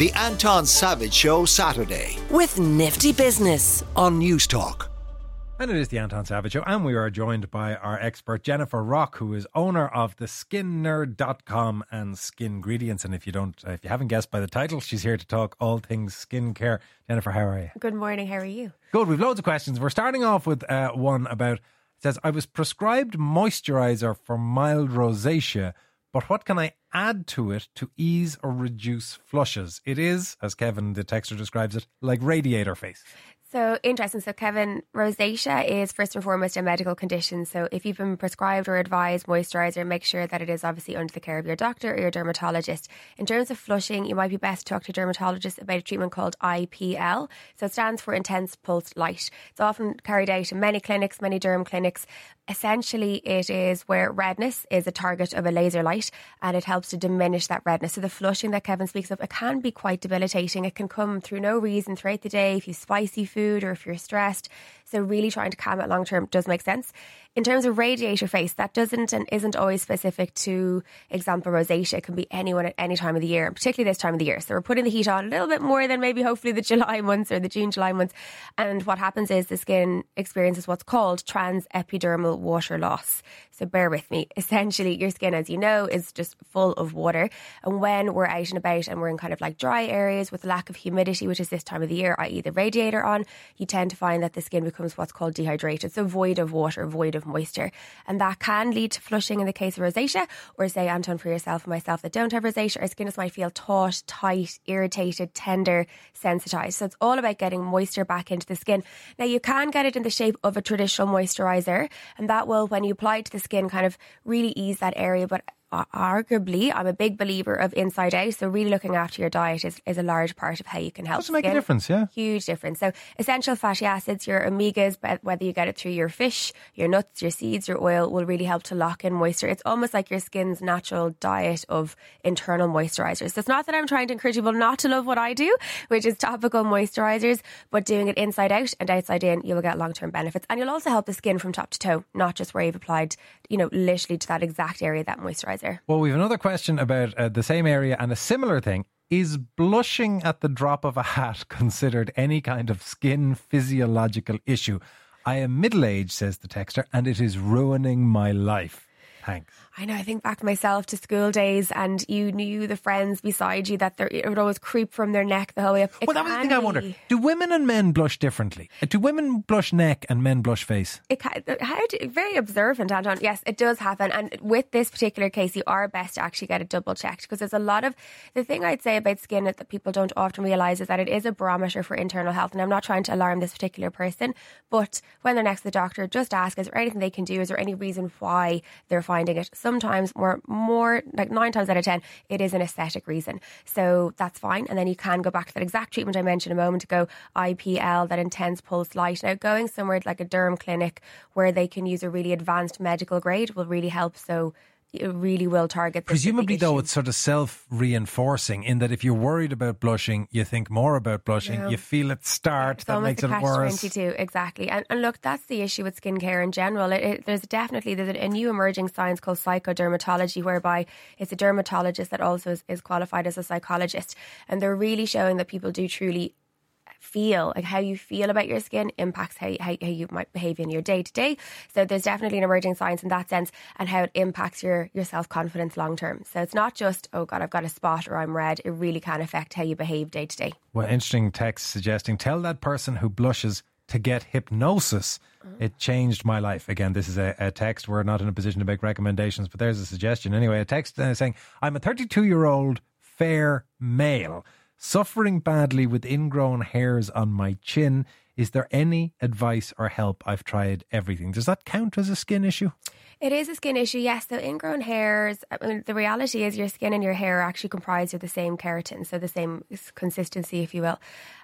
The Anton Savage Show Saturday with Nifty Business on Newstalk. And it is the Anton Savage Show, and we are joined by our expert Jennifer Rock, who is owner of the skinnerd.com and Skingredients. And if you don't, if you haven't guessed by the title, she's here to talk all things skincare. Jennifer, how are you? Good morning. How are you? Good. We've loads of questions. We're starting off with uh, one about it says I was prescribed moisturizer for mild rosacea, but what can I add to it to ease or reduce flushes? It is, as Kevin the texter describes it, like radiator face. So interesting. So, Kevin, rosacea is first and foremost a medical condition. So, if you've been prescribed or advised moisturizer, make sure that it is obviously under the care of your doctor or your dermatologist. In terms of flushing, you might be best to talk to a dermatologist about a treatment called IPL. So, it stands for intense pulsed light. It's often carried out in many clinics, many derm clinics. Essentially, it is where redness is a target of a laser light and it helps to diminish that redness. So, the flushing that Kevin speaks of, it can be quite debilitating. It can come through no reason throughout the day if you spicy food food or if you're stressed. So really trying to calm it long term does make sense. In terms of radiator face, that doesn't and isn't always specific to example rosacea. It can be anyone at any time of the year, and particularly this time of the year. So we're putting the heat on a little bit more than maybe hopefully the July months or the June, July months. And what happens is the skin experiences what's called trans epidermal water loss. So bear with me. Essentially, your skin, as you know, is just full of water. And when we're out and about and we're in kind of like dry areas with lack of humidity, which is this time of the year, i.e. the radiator on, you tend to find that the skin becomes what's called dehydrated. So void of water, void of moisture. And that can lead to flushing in the case of rosacea, or say, Anton, for yourself and myself that don't have rosacea, our skin just might feel taut, tight, irritated, tender, sensitized. So it's all about getting moisture back into the skin. Now, you can get it in the shape of a traditional moisturizer, and that will, when you apply it to the skin, kind of really ease that area. But arguably, I'm a big believer of inside out. So really looking after your diet is, is a large part of how you can help. Does make a difference, yeah. Huge difference. So essential fatty acids, your omegas, whether you get it through your fish, your nuts, your seeds, your oil, will really help to lock in moisture. It's almost like your skin's natural diet of internal moisturizers. So it's not that I'm trying to encourage people not to love what I do, which is topical moisturizers, but doing it inside out and outside in, you will get long term benefits. And you'll also help the skin from top to toe, not just where you've applied, you know, literally to that exact area that moisturizer. Well, we have another question about uh, the same area and a similar thing. Is blushing at the drop of a hat considered any kind of skin physiological issue? I am middle aged, says the texter, and it is ruining my life. Thanks. I know. I think back to myself to school days, and you knew the friends beside you that it would always creep from their neck the whole way up. It well, that was the thing be. I wonder: Do women and men blush differently? Uh, do women blush neck and men blush face? It how do, very observant, Anton. Yes, it does happen. And with this particular case, you are best to actually get it double checked because there's a lot of the thing I'd say about skin that people don't often realise is that it is a barometer for internal health. And I'm not trying to alarm this particular person, but when they're next to the doctor, just ask: Is there anything they can do? Is there any reason why they're finding it? Sometimes more, more like nine times out of ten, it is an aesthetic reason. So that's fine. And then you can go back to that exact treatment I mentioned a moment ago, IPL, that intense pulse light. Now going somewhere like a derm clinic where they can use a really advanced medical grade will really help. So really will target. Presumably, though, it's sort of self reinforcing in that if you're worried about blushing, you think more about blushing. You feel it start, it's that makes it worse. 22, exactly. And, and, look, that's the issue with skincare in general. It, it, there's definitely there's a new emerging science called psychodermatology, whereby it's a dermatologist that also is, is qualified as a psychologist, and they're really showing that people do truly feel, like how you feel about your skin impacts how, how, how you might behave in your day to day. So there's definitely an emerging science in that sense and how it impacts your, your self confidence long term. So it's not just, oh God, I've got a spot or I'm red. It really can affect how you behave day to day. Well, interesting text suggesting tell that person who blushes to get hypnosis. Mm-hmm. It changed my life. Again, this is a, a, text. We're not in a position to make recommendations, but there's a suggestion. Anyway, a text uh, saying, I'm a 32 year old fair male Suffering badly with ingrown hairs on my chin. Is there any advice or help? I've tried everything. Does that count as a skin issue? It is a skin issue, yes. So ingrown hairs, I mean, the reality is your skin and your hair are actually comprised of the same keratin, so the same consistency, if you will.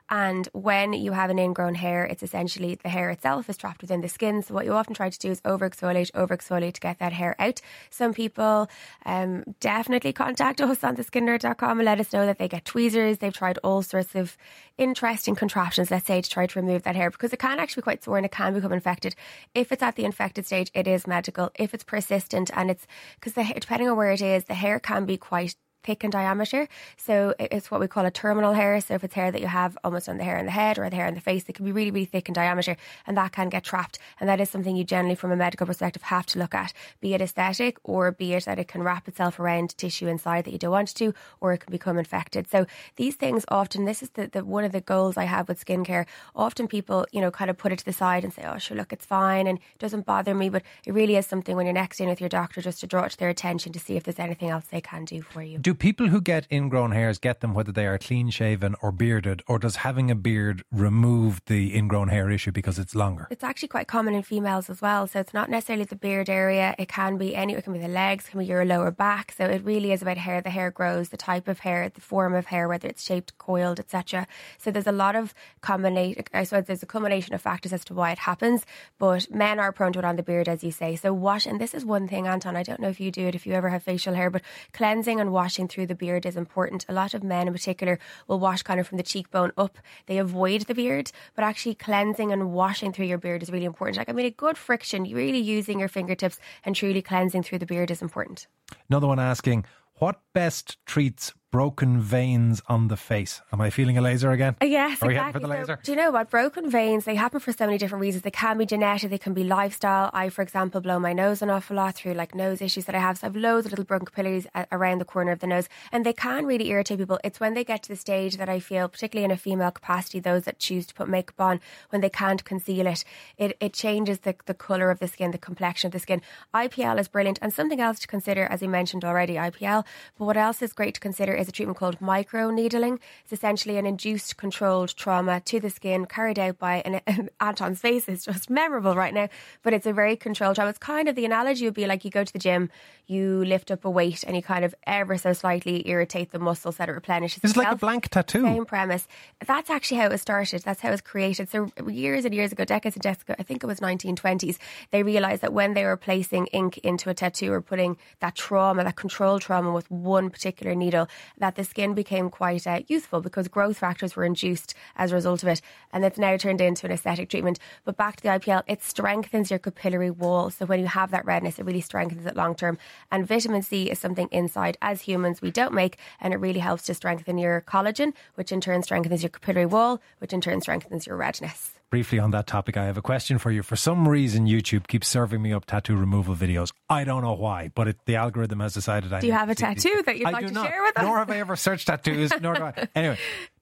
And when you have an ingrown hair, it's essentially the hair itself is trapped within the skin. So what you often try to do is over exfoliate, over exfoliate to get that hair out. Some people um, definitely contact us on TheSkinNerd.com and let us know that they get tweezers. They've tried all sorts of interesting contraptions, let's say, to try to remove that hair because it can actually be quite sore and it can become infected. If it's at the infected stage, it is medical. If it's persistent and it's because depending on where it is, the hair can be quite thick in diameter. So it's what we call a terminal hair. So if it's hair that you have almost on the hair in the head or the hair in the face, it can be really, really thick in diameter and that can get trapped. And that is something you generally, from a medical perspective, have to look at, be it aesthetic or be it that it can wrap itself around tissue inside that you don't want to, or it can become infected. So these things often, this is the, the one of the goals I have with skincare. Often people, you know, kind of put it to the side and say, oh, sure, look, it's fine and it doesn't bother me. But it really is something when you're next in with your doctor just to draw it to their attention to see if there's anything else they can do for you. Do people who get ingrown hairs get them whether they are clean shaven or bearded, or does having a beard remove the ingrown hair issue because it's longer? It's actually quite common in females as well. So it's not necessarily the beard area. It can be any. It can be the legs, it can be your lower back. So it really is about hair. the hair grows, the type of hair, the form of hair, whether it's shaped, coiled, etc. So there's a lot of combination. I suppose there's a combination of factors as to why it happens. But men are prone to it on the beard, as you say. So wash, and this is one thing, Anton. I don't know if you do it if you ever have facial hair, but cleansing and washing through the beard is important. A lot of men, in particular, will wash kind of from the cheekbone up. They avoid the beard, but actually cleansing and washing through your beard is really important. Like I mean, a good friction, really using your fingertips and truly cleansing through the beard is important. Another one asking, what best treats broken veins on the face. Am I feeling a laser again? Uh, yes, Are we exactly. for the So, do you know what? Broken veins, they happen for so many different reasons. They can be genetic, they can be lifestyle. I, for example, blow my nose an awful lot through like nose issues that I have. So I have loads of little broken capillaries around the corner of the nose, and they can really irritate people. It's when they get to the stage that I feel, particularly in a female capacity, those that choose to put makeup on, when they can't conceal it, it, it changes the, the colour of the skin, the complexion of the skin. IPL is brilliant, and something else to consider, as you mentioned already, IPL. But what else is great to consider is a treatment called micro needling. It's essentially an induced controlled trauma to the skin carried out by an Anton's face is just memorable right now, but it's a very controlled trauma. It's kind of the analogy would be like you go to the gym, you lift up a weight, and you kind of ever so slightly irritate the muscles that it replenishes. It's like a blank tattoo. Same premise. That's actually how it was started. That's how it was created. So years and years ago, decades and decades ago, I think it was 1920s, they realised that when they were placing ink into a tattoo or putting that trauma, that controlled trauma with one particular needle, that the skin became quite uh, useful because growth factors were induced as a result of it. And it's now turned into an aesthetic treatment. But back to the IPL, it strengthens your capillary wall. So when you have that redness, it really strengthens it long term. And vitamin C is something inside as humans we don't make, and it really helps to strengthen your collagen, which in turn strengthens your capillary wall, which in turn strengthens your redness. Briefly on that topic, I have a question for you. For some reason, YouTube keeps serving me up tattoo removal videos. I don't know why, but it, the algorithm has decided I Do you have a these. tattoo that you'd I like to not, share with us? Nor have I ever searched tattoos. nor do I. Anyway,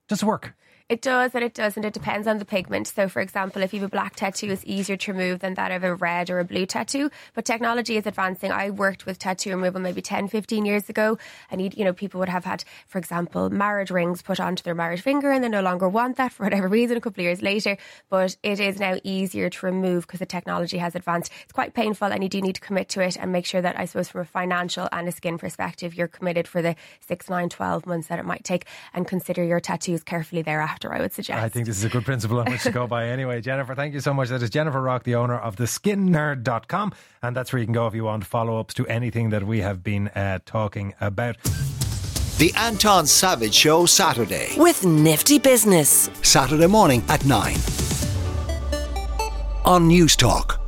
does it work? It does and it doesn't. It depends on the pigment. So, for example, if you have a black tattoo, it's easier to remove than that of a red or a blue tattoo. But technology is advancing. I worked with tattoo removal maybe 10, 15 years ago. And, you know, people would have had, for example, marriage rings put onto their marriage finger and they no longer want that for whatever reason a couple of years later. But it is now easier to remove because the technology has advanced. It's quite painful and you do need to commit to it and make sure that, I suppose, from a financial and a skin perspective, you're committed for the six, nine, 12 months that it might take and consider your tattoos carefully thereafter, I would suggest. I think this is a good principle on which to go by anyway. Jennifer, thank you so much. That is Jennifer Rock, the owner of theskinnerd.com. And that's where you can go if you want follow ups to anything that we have been uh, talking about. The Anton Savage Show Saturday. With Nifty Business Saturday morning at 9. On Newstalk.